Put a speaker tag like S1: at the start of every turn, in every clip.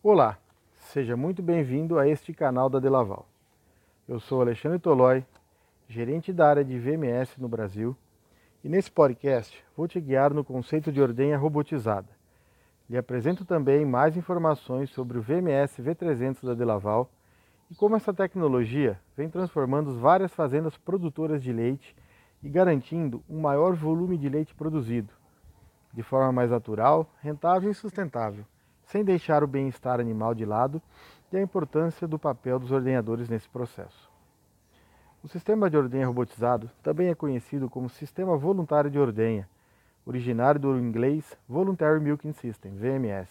S1: Olá, seja muito bem-vindo a este canal da Delaval. Eu sou Alexandre Tolói, gerente da área de VMS no Brasil, e nesse podcast vou te guiar no conceito de ordenha robotizada. Lhe apresento também mais informações sobre o VMS V300 da Delaval e como essa tecnologia vem transformando várias fazendas produtoras de leite e garantindo um maior volume de leite produzido, de forma mais natural, rentável e sustentável sem deixar o bem-estar animal de lado e a importância do papel dos ordenhadores nesse processo. O sistema de ordenha robotizado também é conhecido como Sistema Voluntário de Ordenha, originário do inglês Voluntary Milking System, VMS.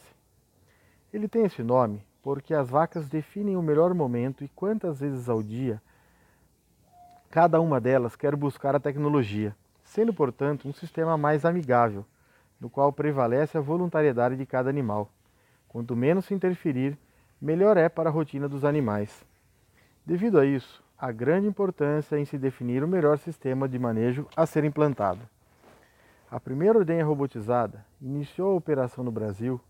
S1: Ele tem esse nome porque as vacas definem o melhor momento e quantas vezes ao dia cada uma delas quer buscar a tecnologia, sendo, portanto, um sistema mais amigável, no qual prevalece a voluntariedade de cada animal. Quanto menos se interferir, melhor é para a rotina dos animais. Devido a isso, há grande importância em se definir o melhor sistema de manejo a ser implantado. A primeira ordenha robotizada iniciou a operação no Brasil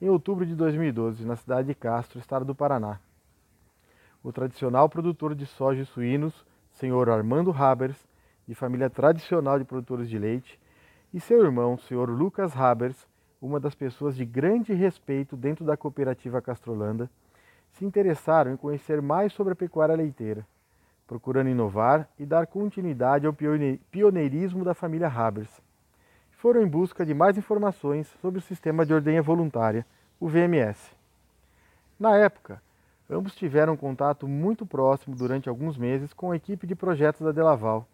S1: em outubro de 2012, na cidade de Castro, estado do Paraná. O tradicional produtor de soja e suínos, senhor Armando Habers, de família tradicional de produtores de leite, e seu irmão, senhor Lucas Habers, uma das pessoas de grande respeito dentro da cooperativa Castrolanda, se interessaram em conhecer mais sobre a pecuária leiteira, procurando inovar e dar continuidade ao pioneirismo da família Habers. Foram em busca de mais informações sobre o sistema de ordenha voluntária, o VMS. Na época, ambos tiveram contato muito próximo durante alguns meses com a equipe de projetos da Delaval,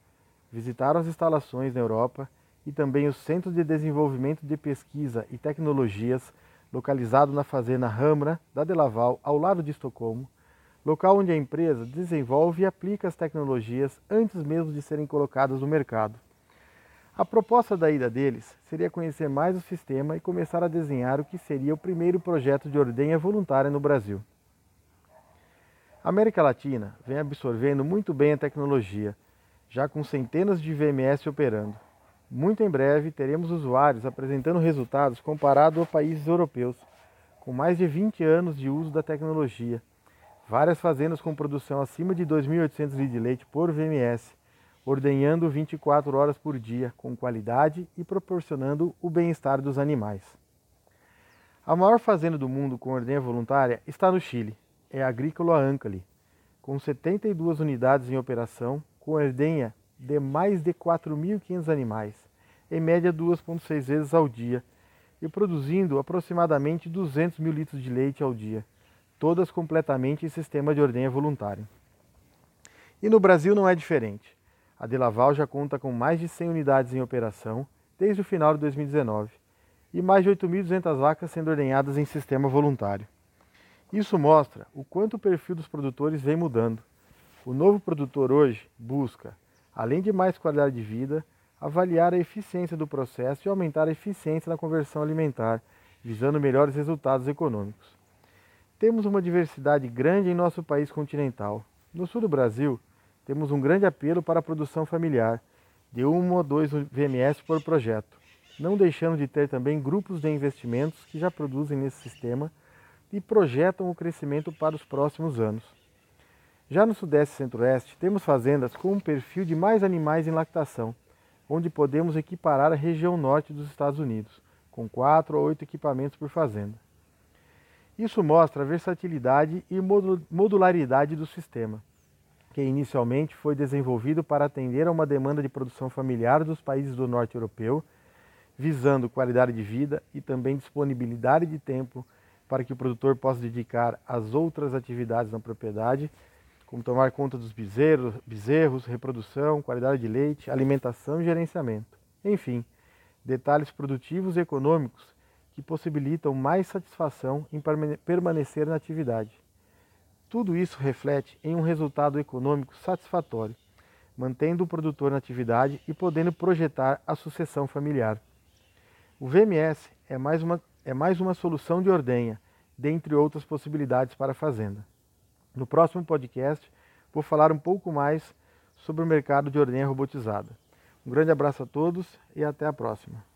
S1: visitaram as instalações na Europa e também o Centro de Desenvolvimento de Pesquisa e Tecnologias, localizado na fazenda Hamra da Delaval, ao lado de Estocolmo, local onde a empresa desenvolve e aplica as tecnologias antes mesmo de serem colocadas no mercado. A proposta da ida deles seria conhecer mais o sistema e começar a desenhar o que seria o primeiro projeto de ordenha voluntária no Brasil. A América Latina vem absorvendo muito bem a tecnologia, já com centenas de VMS operando. Muito em breve teremos usuários apresentando resultados comparados a países europeus, com mais de 20 anos de uso da tecnologia. Várias fazendas com produção acima de 2.800 litros de leite por VMS, ordenhando 24 horas por dia, com qualidade e proporcionando o bem-estar dos animais. A maior fazenda do mundo com ordenha voluntária está no Chile, é a Agrícola Ancali, com 72 unidades em operação, com ordenha de mais de 4.500 animais, em média 2,6 vezes ao dia, e produzindo aproximadamente 200 mil litros de leite ao dia, todas completamente em sistema de ordenha voluntária. E no Brasil não é diferente. A Delaval já conta com mais de 100 unidades em operação desde o final de 2019 e mais de 8.200 vacas sendo ordenhadas em sistema voluntário. Isso mostra o quanto o perfil dos produtores vem mudando. O novo produtor hoje busca além de mais qualidade de vida, avaliar a eficiência do processo e aumentar a eficiência na conversão alimentar, visando melhores resultados econômicos. Temos uma diversidade grande em nosso país continental. No sul do Brasil, temos um grande apelo para a produção familiar, de um ou dois VMS por projeto, não deixando de ter também grupos de investimentos que já produzem nesse sistema e projetam o crescimento para os próximos anos. Já no Sudeste e Centro-Oeste, temos fazendas com um perfil de mais animais em lactação, onde podemos equiparar a região norte dos Estados Unidos, com 4 a 8 equipamentos por fazenda. Isso mostra a versatilidade e modularidade do sistema, que inicialmente foi desenvolvido para atender a uma demanda de produção familiar dos países do norte europeu, visando qualidade de vida e também disponibilidade de tempo para que o produtor possa dedicar às outras atividades na propriedade como tomar conta dos bezerros, bezerros, reprodução, qualidade de leite, alimentação e gerenciamento. Enfim, detalhes produtivos e econômicos que possibilitam mais satisfação em permanecer na atividade. Tudo isso reflete em um resultado econômico satisfatório, mantendo o produtor na atividade e podendo projetar a sucessão familiar. O VMS é mais uma, é mais uma solução de ordenha, dentre outras possibilidades para a fazenda. No próximo podcast, vou falar um pouco mais sobre o mercado de ordenha robotizada. Um grande abraço a todos e até a próxima.